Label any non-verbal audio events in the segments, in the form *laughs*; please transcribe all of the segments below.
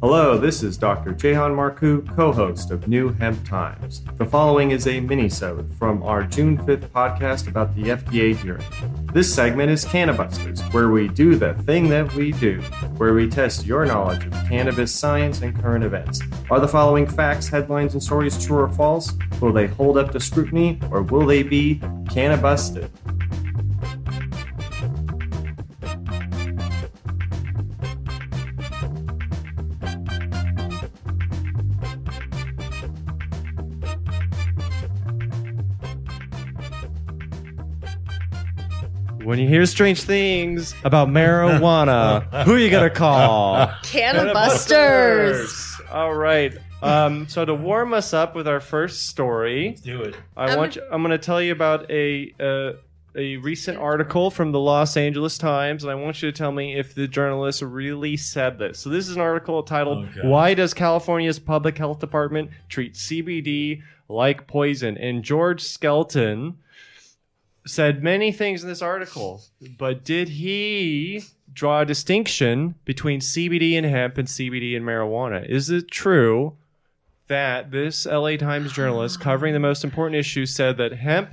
Hello, this is Dr. Jehan Marku, co-host of New Hemp Times. The following is a mini-sode from our June 5th podcast about the FDA hearing. This segment is Cannabusters, where we do the thing that we do, where we test your knowledge of cannabis science and current events. Are the following facts, headlines, and stories true or false? Will they hold up to scrutiny, or will they be cannabusted? When you hear strange things about marijuana, who are you gonna call? Cannabusters. All right. Um, so to warm us up with our first story, Do it. I want you, I'm going to tell you about a uh, a recent article from the Los Angeles Times, and I want you to tell me if the journalist really said this. So this is an article titled Okay. "Why Does California's Public Health Department Treat CBD Like Poison?" And George Skelton said many things in this article, but did he draw a distinction between CBD and hemp and CBD and marijuana? Is it true that this LA Times journalist covering the most important issue said that hemp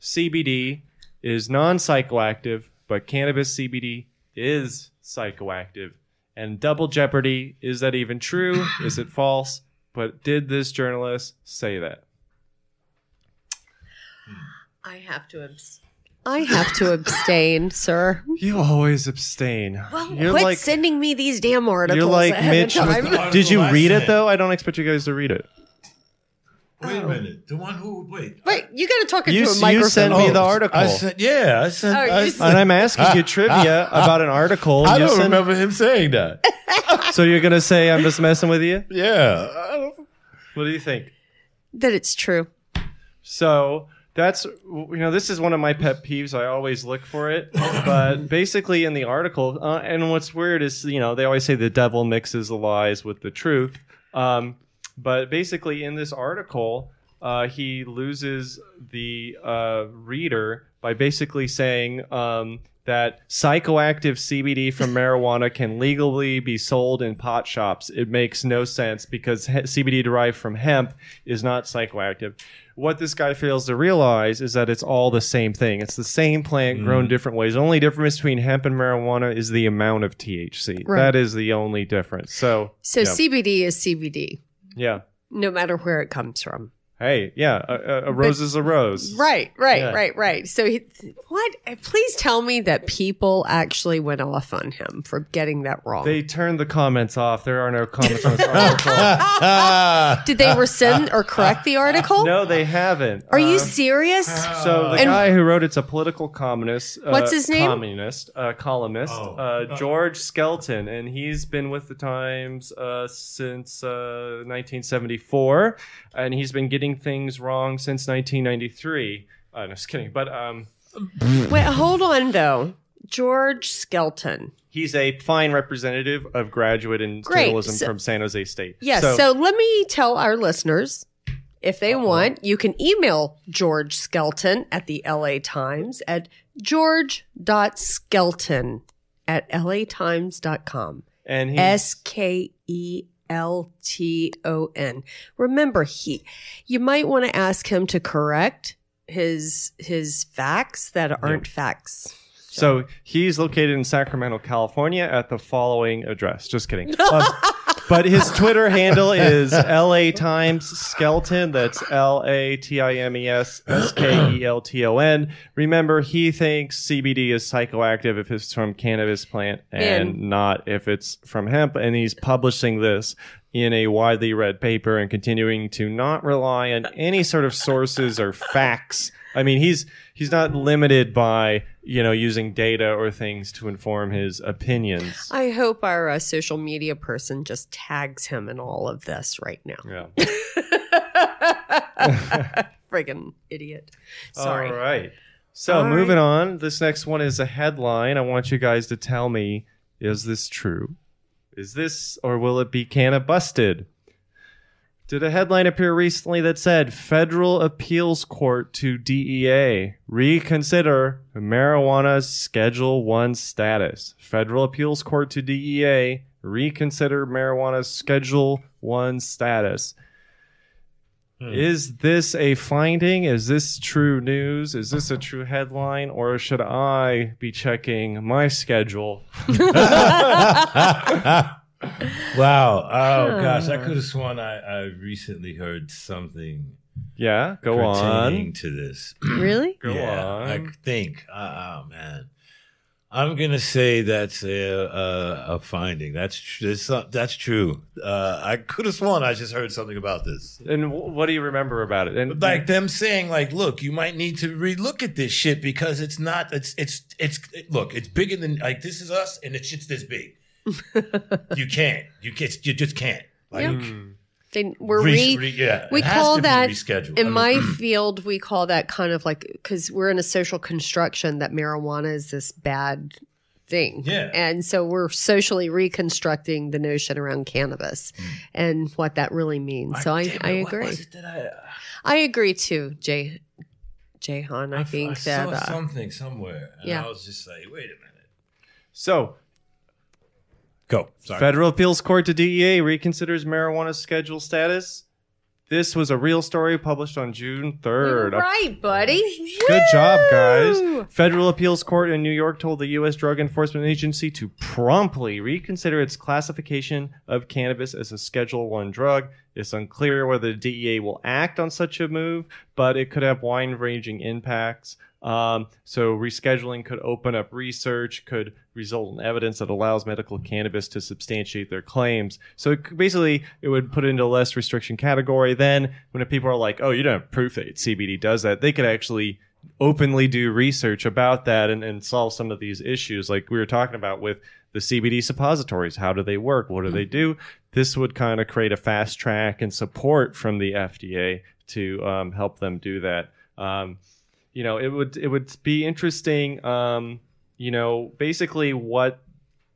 CBD is non psychoactive, but cannabis CBD is psychoactive? And double jeopardy is that even true? is it false? But did this journalist say that? I have to abs- I have to abstain, *laughs* sir. You always abstain. Well, You're quit like sending me these damn articles. you're like ahead Mitch. of with- time. *laughs* did you read it though? I don't expect you guys to read it. Wait a oh. minute. The one who wait. Wait, you got to talk You- into you a microphone. You sent me the oh, article. I said, yeah, I sent. Oh, I you sent- And I'm asking you *laughs* trivia about an article. I don't sent- remember him saying that. So you're gonna say I'm just messing with you? yeah. What do you think? that it's true. So that's you know this is one of my pet peeves. I always look for it, but *laughs* basically in the article, uh, and what's weird is you know they always say the devil mixes the lies with the truth. Um, but basically in this article, uh, he loses the uh, reader by basically saying. Um, that psychoactive CBD from *laughs* marijuana can legally be sold in pot shops. It makes no sense because he- CBD derived from hemp is not psychoactive. What this guy fails to realize is that it's all the same thing. It's the same plant grown different ways. The only difference between hemp and marijuana is the amount of THC. Right. That is the only difference. So, So yeah. CBD is CBD, yeah. no matter where it comes from. Hey, yeah, a, a, a rose is a rose. Right, right, Yeah. right, right. So he, what? Please tell me that people actually went off on him for getting that wrong. They turned the comments off. There are no comments on this *laughs* article. *laughs* Did they rescind or correct the article? no, they haven't. Are you Um, serious? So the And- guy who wrote it's a political communist. Uh, What's his name? Communist, uh, columnist, Oh. uh, George Skelton, and he's been with the Times uh, since uh, 1974, and he's been getting things wrong since 1993. Uh, no, just kidding, but um, Wait, hold on though. George Skelton. he's a fine representative of graduate in Great. journalism So- from San Jose State. Yes. So, let me tell our listeners if they want, you can email George Skelton at the LA Times at george.skelton at latimes.com. and S K E L T O N. Remember, he you might want to ask him to correct his his facts that aren't facts. So he's located in Sacramento, California, at the following address. Just kidding. *laughs* Um, but his Twitter handle is LA Times Skeleton. That's L A T I M E S S K E L T O N. Remember, he thinks CBD is psychoactive if it's from cannabis plant and, And- not if it's from hemp. And he's publishing this in a widely read paper and continuing to not rely on any sort of sources or facts. I mean, he's he's not limited by you know using data or things to inform his opinions. I hope our uh, social media person just tags him in all of this right now. Yeah. *laughs* *laughs* Friggin' idiot. Sorry. All right. So All right. moving on, this next one is a headline. I want you guys to tell me: Is this true? Is this, or will it be canna busted? Did a headline appear recently that said Federal Appeals Court to DEA reconsider marijuana's Schedule 1 status? Federal Appeals Court to DEA reconsider marijuana's Schedule 1 status. Hmm. Is this a finding? Is this true news? Is this a true headline? Or should I be checking my schedule? *laughs* *laughs* wow. Oh gosh, I could have sworn I, I recently heard something Yeah, go pertaining on. to this. *clears throat* Really? Go yeah, on. I think. Oh man, I'm gonna say that's a a, a finding. That's tr- that's, not- that's true. Uh, I could have sworn I just heard something about this. And wh- what do you remember about it? And Like them saying, like, look, you might need to relook at this shit because it's not. It's it's it's. Look, it's bigger than like this is us, and it's just this big. You can't. You can't. You just can't. Like, Yeah. Mm. They, we're re- re, re- yeah, we it call that- rescheduled. in I mean, my *clears throat* field we call that kind of like because we're in a social construction that marijuana is this bad thing Yeah. and so we're socially reconstructing the notion around cannabis and what that really means so i, damn it, I agree was it that I, i agree too jay jay han i, think I that saw uh, something somewhere, and yeah. I was just like, wait a minute. so, Go. Sorry. Federal Appeals Court to DEA reconsiders marijuana schedule status. This was a real story published on June you're 3rd. right buddy Good job, guys. Federal appeals court in New York told the U.S. Drug Enforcement Agency to promptly reconsider its classification of cannabis as a Schedule One drug. It's unclear whether the DEA will act on such a move, but it could have wide-ranging impacts. Um, so rescheduling could open up research, could result in evidence that allows medical cannabis to substantiate their claims. So it basically, it would put it into a less restriction category. Then, when people are like, "Oh, you don't have proof that CBD does that," they could actually openly do research about that and, and solve some of these issues, like we were talking about with the CBD suppositories. How do they work? What do they do? This would kind of create a fast track and support from the FDA to um, help them do that. Um, you know, it would it would be interesting. Um, you know, basically what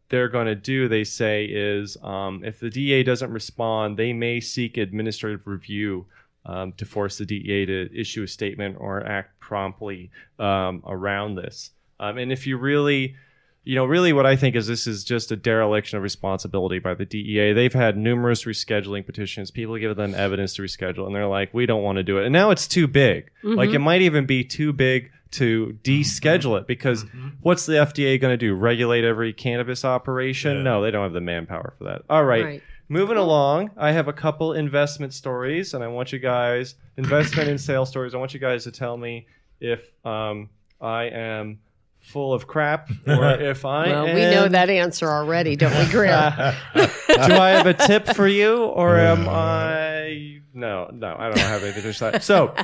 they're going to do, they say, is um, if the DA doesn't respond, they may seek administrative review um, to force the DEA to issue a statement or act promptly um, around this. Um, and if you really, you know, really what I think is this is just a dereliction of responsibility by the DEA. They've had numerous rescheduling petitions. People give them evidence to reschedule, and they're like, we don't want to do it. And now it's too big. Like it might even be too big to deschedule it because what's the FDA going to do? Regulate every cannabis operation? Yeah. No, they don't have the manpower for that. All right. Right. Moving along, I have a couple investment stories, and I want you guys investment and sales stories. I want you guys to tell me if um, I am full of crap *laughs* or if I well am. we know that answer already don't we grill *laughs* Do I have a tip for you, or uh, am I? No, no, I don't have anything to say. So,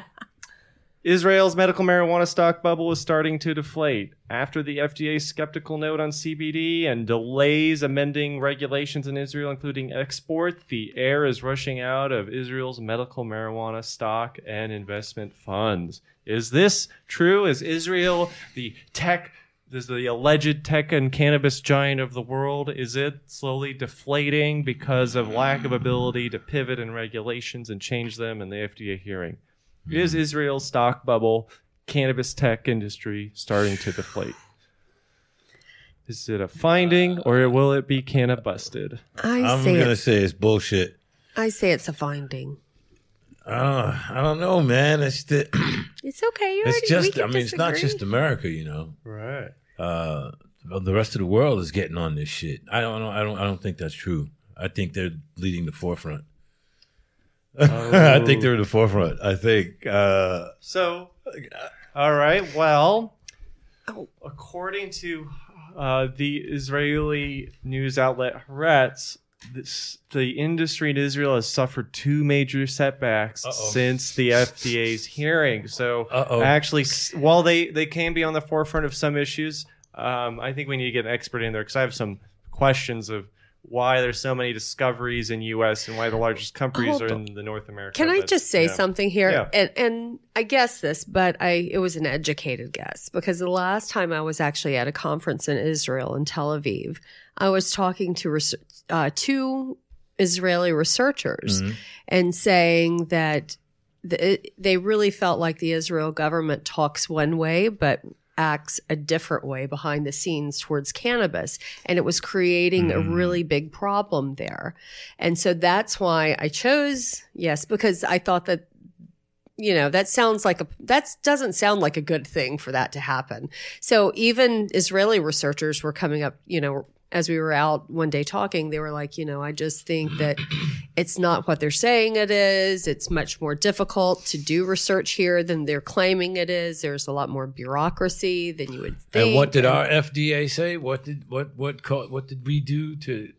Israel's medical marijuana stock bubble is starting to deflate after the FDA's skeptical note on CBD and delays amending regulations in Israel, including export. The air is rushing out of Israel's medical marijuana stock and investment funds. Is this true? Is Israel the tech? Is the alleged tech and cannabis giant of the world? Is it slowly deflating because of lack of ability to pivot in regulations and change them in the FDA hearing? Is Israel's stock bubble cannabis tech industry starting to deflate? Is it a finding or will it be canna busted? i I'm say gonna it's, say it's bullshit. i say it's a finding Uh, I don't know, man. It's the, *clears throat* it's okay you it's already, we just. I mean, it's not just America, you know. Right. Uh, the rest of the world is getting on this shit. I don't know. I don't. I don't think that's true. I think they're leading the forefront. *laughs* I think they're in the forefront. I think. Uh, So, all right. Well, Oh. according to uh, the Israeli news outlet Haaretz, this, the industry in Israel has suffered two major setbacks Uh-oh. since the FDA's hearing. So, Uh-oh. actually, while they, they can be on the forefront of some issues, um, I think we need to get an expert in there because I have some questions of why there's so many discoveries in U.S. and why the largest companies Hold are on. in the North America. Can I but, just say something here? Yeah. And and I guess this, but I it was an educated guess because the last time I was actually at a conference in Israel in Tel Aviv, I was talking to res- uh, two Israeli researchers Mhm. and saying that the, it, they really felt like the Israel government talks one way, but acts a different way behind the scenes towards cannabis. And it was creating a mm. really big problem there. And so that's why i chose yes because i thought that you know that sounds like a that doesn't sound like a good thing for that to happen. So even israeli researchers were coming up you know as we were out one day talking they were like you know i just think that it's not what they're saying it is it's much more difficult to do research here than they're claiming it is there's a lot more bureaucracy than you would think And what did our FDA say? What did what what what did we do to?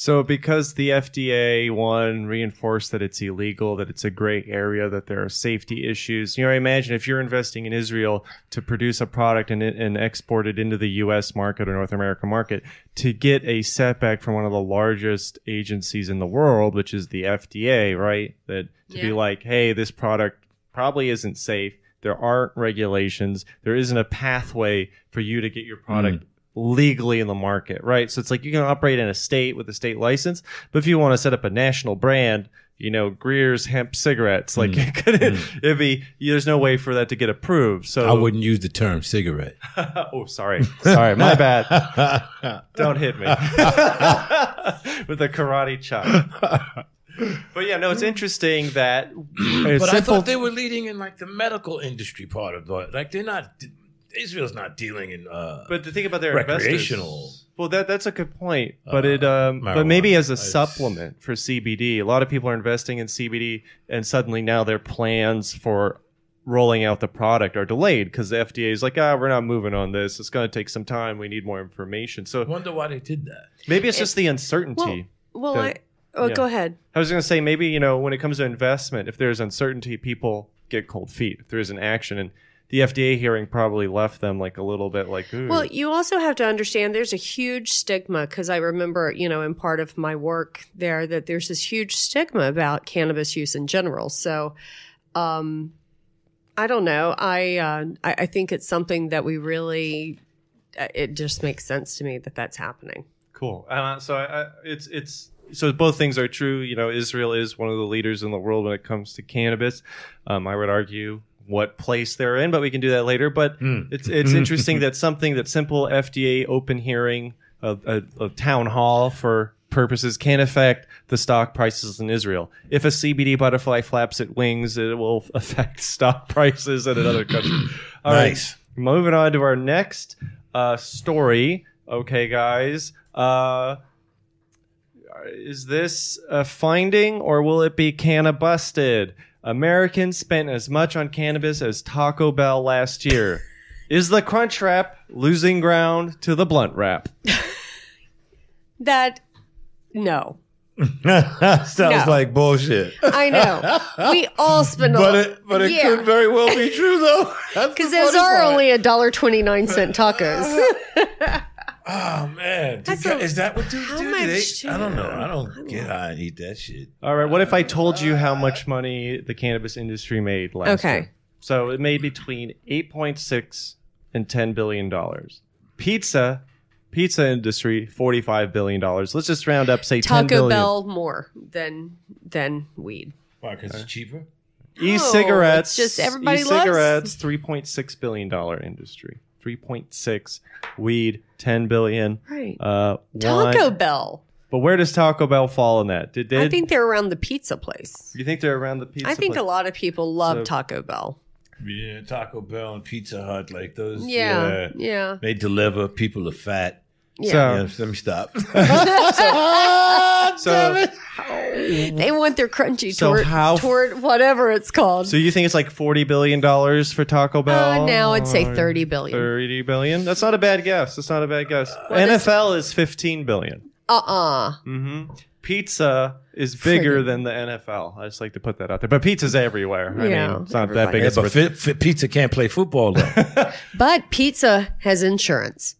So, because the FDA one reinforced that it's illegal, that it's a gray area, that there are safety issues. You know, I imagine if you're investing in Israel to produce a product and, and export it into the U.S. market or North American market, to get a setback from one of the largest agencies in the world, which is the FDA, right? That to be like, hey, this product probably isn't safe. There aren't regulations. There isn't a pathway for you to get your product mm. Legally in the market, right? So it's like you can operate in a state with a state license, but if you want to set up a national brand, you know, Greer's hemp cigarettes, like mm. it could, mm. it'd be, there's no way for that to get approved. So I wouldn't use the term cigarette. *laughs* oh, sorry, sorry, my bad. *laughs* Don't hit me *laughs* with a karate chop. But yeah, no, it's interesting that. But I thought they were leading in like the medical industry part of it. Like they're not. Israel's not dealing in. Uh, But the thing about their Recreational. investors, well, that that's a good point. But it, um, but maybe as a It's- supplement for CBD, a lot of people are investing in CBD, and suddenly now their plans for rolling out the product are delayed because the FDA is like, ah, we're not moving on this. It's going to take some time. We need more information. So I So wonder why they did that. maybe it's just the uncertainty. well the- i oh yeah. go ahead I was going to say maybe you know when it comes to investment, if there's uncertainty, people get cold feet. If there is an action, and the FDA hearing probably left them like a little bit like, Ooh. Well, you also have to understand there's a huge stigma because I remember, you know, in part of my work there that there's this huge stigma about cannabis use in general. So, um, I don't know. I, uh, I I think it's something that we really. uh, It just makes sense to me that that's happening. Cool. Uh, so I, I, it's it's so both things are true. You know, Israel is one of the leaders in the world when it comes to cannabis. Um, I would argue what place they're in, but we can do that later. But it's it's *laughs* interesting that something that simple FDA open hearing, a, a, a town hall for purposes can affect the stock prices in Israel. If a CBD butterfly flaps its wings, it will *laughs* affect stock prices in another country. *clears throat* All right. Nice. Moving on to our next uh, story. Okay, guys. Uh, is this a finding or will it be canna busted? Americans spent as much on cannabis as Taco Bell last year. *laughs* is the crunch wrap losing ground to the blunt wrap? *laughs* That no, *laughs* Sounds No. like bullshit. I know we all spend a But lot. it but it Yeah. could very well be true though. because those are only a dollar twenty nine cent tacos. Oh man, That's you- a- is that what dudes how do? much Do they- do- I don't know. I don't get high and eat that shit. All right. What if I told you how uh, much money the cannabis industry made last year? Okay. year? So it made between 8.6 and 10 billion dollars. Pizza, pizza industry, 45 billion dollars. Let's just round up, say 10 Taco billion. Bell more than than weed. Why? Because it's cheaper. E-cigarettes, oh, it's just everybody loves- e-cigarettes, 3.6 billion dollar industry. 3.6 weed, 10 billion. Right. Uh, one- Taco Bell. But where does Taco Bell fall in that? Did, did I think they're around the pizza place. you think they're around the pizza? I think place? a lot of people love So- Taco Bell. Yeah, Taco Bell and Pizza Hut, like those. Yeah, yeah, They deliver. People are fat. Yeah. So- Yeah, let me stop. *laughs* So, *laughs* they want their crunchy So toward, how- toward whatever it's called. so you think it's like forty billion dollars for Taco Bell? uh, now I'd say Or thirty billion. Thirty billion. That's not a bad guess. That's not a bad guess. Well, NFL is fifteen billion. Uh uh hmm Pizza is bigger Friggin'. than the NFL. I just like to put that out there. But pizza's everywhere. I Yeah, mean, it's not that big. yeah, but fit, fit pizza can't play football though. *laughs* But pizza has insurance.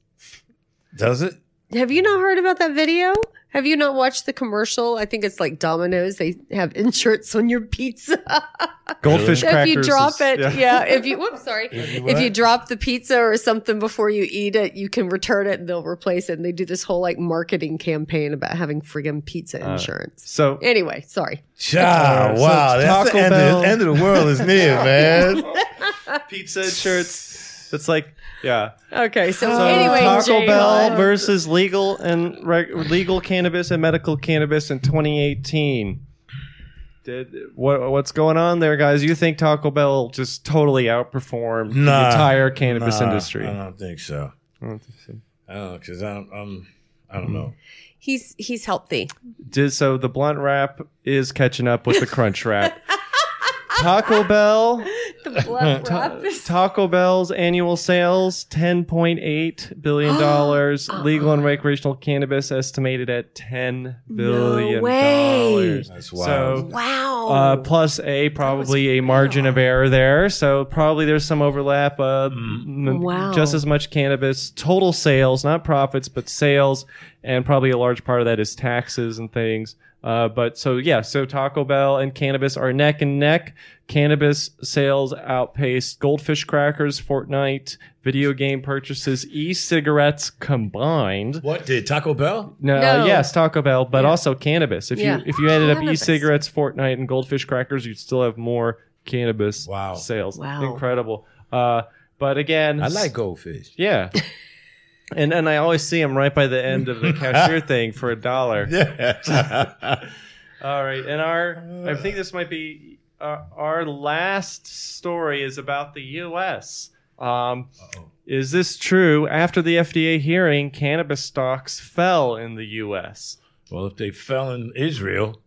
Does it? Have you not heard about that video? Have you not watched the commercial? I think it's like Domino's. They have insurance on your pizza. *laughs* Goldfish So if crackers. you drop is- it, yeah. If you, whoops, sorry. you If you drop the pizza or something before you eat it, you can return it and they'll replace it. And they do this whole like marketing campaign about having friggin' pizza Uh, insurance. So Anyway, sorry. Ah, so wow, that's Taco the end, Bell- of, the end of the world is near, *laughs* man. pizza insurance. It's like, yeah. Okay, so, So anyway, Taco Jay Bell Hall- versus legal and reg- legal cannabis and medical cannabis in 2018. Did what? What's going on there, guys? You think Taco Bell just totally outperformed the entire cannabis Nah, industry? I don't think so. I don't think so. I don't know because I don't. Um, I don't know. he's he's healthy. Did so? The blunt wrap is catching up with the crunch wrap. *laughs* Taco *laughs* Bell. The blood *laughs* Ta- Taco Bell's annual sales ten point eight billion *gasps* dollars. Legal and recreational cannabis estimated at ten billion way. dollars. That's So, wild. wow. uh, plus a probably a margin of error there. So probably there's some overlap. Uh, m- Wow. just as much cannabis total sales, not profits, but sales, and probably a large part of that is taxes and things. Uh, but so yeah, so Taco Bell and cannabis are neck and neck. Cannabis sales outpaced Goldfish crackers, Fortnite, video game purchases, e-cigarettes combined. What did Taco Bell? No, No. yes, Taco Bell, but Yeah. also cannabis. If Yeah. you if you added up e-cigarettes, Fortnite, and Goldfish crackers, you'd still have more cannabis Wow. sales. Wow. incredible. Uh, but again, I like goldfish. yeah. *laughs* And and I always see them right by the end of the *laughs* cashier thing for a dollar. *laughs* Yeah. All right, and our I think this might be uh, our last story is about the U.S. Um, is this true? After the FDA hearing, cannabis stocks fell in the U.S. well, if they fell in Israel,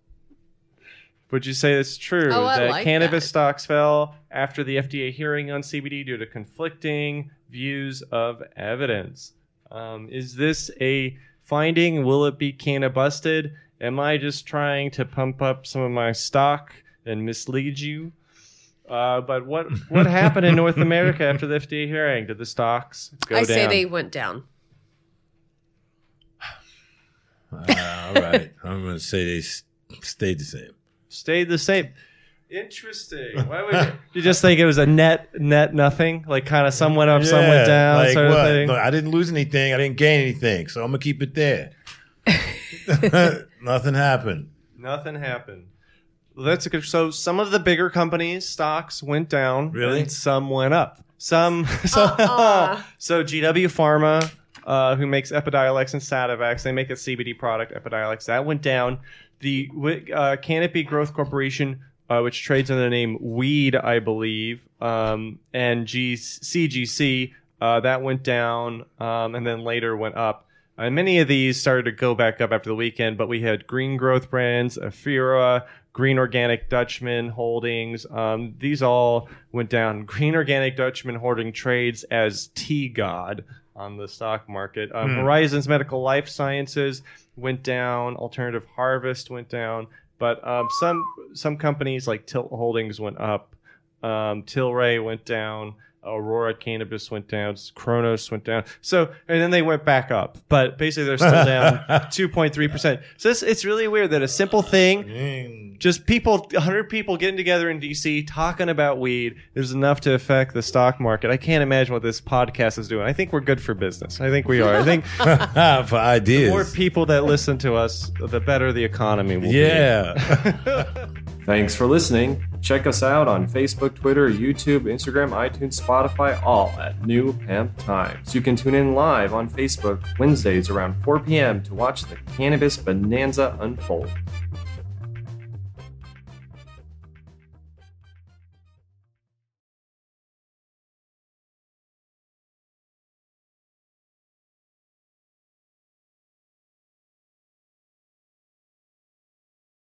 Would you say it's true Oh, I that like cannabis that. stocks fell after the FDA hearing on CBD due to conflicting views of evidence? Um, is this a finding? Will it be canna busted? Am I just trying to pump up some of my stock and mislead you? Uh, but what what *laughs* happened in North America after the FDA hearing? Did the stocks go I down? say they went down. uh, *sighs* all right, I'm going to say they s- stayed the same. stayed the same. Interesting. *laughs* Why would you, you just think it was a net net nothing? Like kind of some went up, some went down, like sort of what? thing. Look, I didn't lose anything. I didn't gain anything, so I'm gonna keep it there. *laughs* *laughs* Nothing happened. Nothing happened. Well, that's a good. So some of the bigger companies' stocks went down, Really? and some went up. Some so, Uh-uh. so GW Pharma, uh, who makes Epidiolex and Sativex, they make a CBD product, Epidiolex, that went down. The uh, Canopy Growth Corporation, uh, which trades under the name Weed, I believe, um, and G- CGC, uh, that went down, um, and then later went up. And many of these started to go back up after the weekend, but we had Green Growth Brands, Aphria, Green Organic Dutchman Holdings. Um, these all went down. Green Organic Dutchman Holding trades as T God on the stock market. Um, Hmm. Horizons Medical Life Sciences went down. Alternative Harvest went down. But um, some some companies like Tilt Holdings went up. Um, Tilray went down. Aurora Cannabis went down. Cronos went down. So and then they went back up. But basically, they're still down *laughs* 2.3 percent. So it's, it's really weird that a simple thing just people 100 people getting together in dc talking about weed is enough to affect the stock market i can't imagine what this podcast is doing i think we're good for business i think we are i think *laughs* For ideas. the more people that listen to us the better the economy will yeah. be *laughs* thanks for listening. Check us out on facebook twitter youtube instagram itunes spotify all at new hemp times. You can tune in live on facebook wednesdays around 4 p.m to watch the cannabis bonanza unfold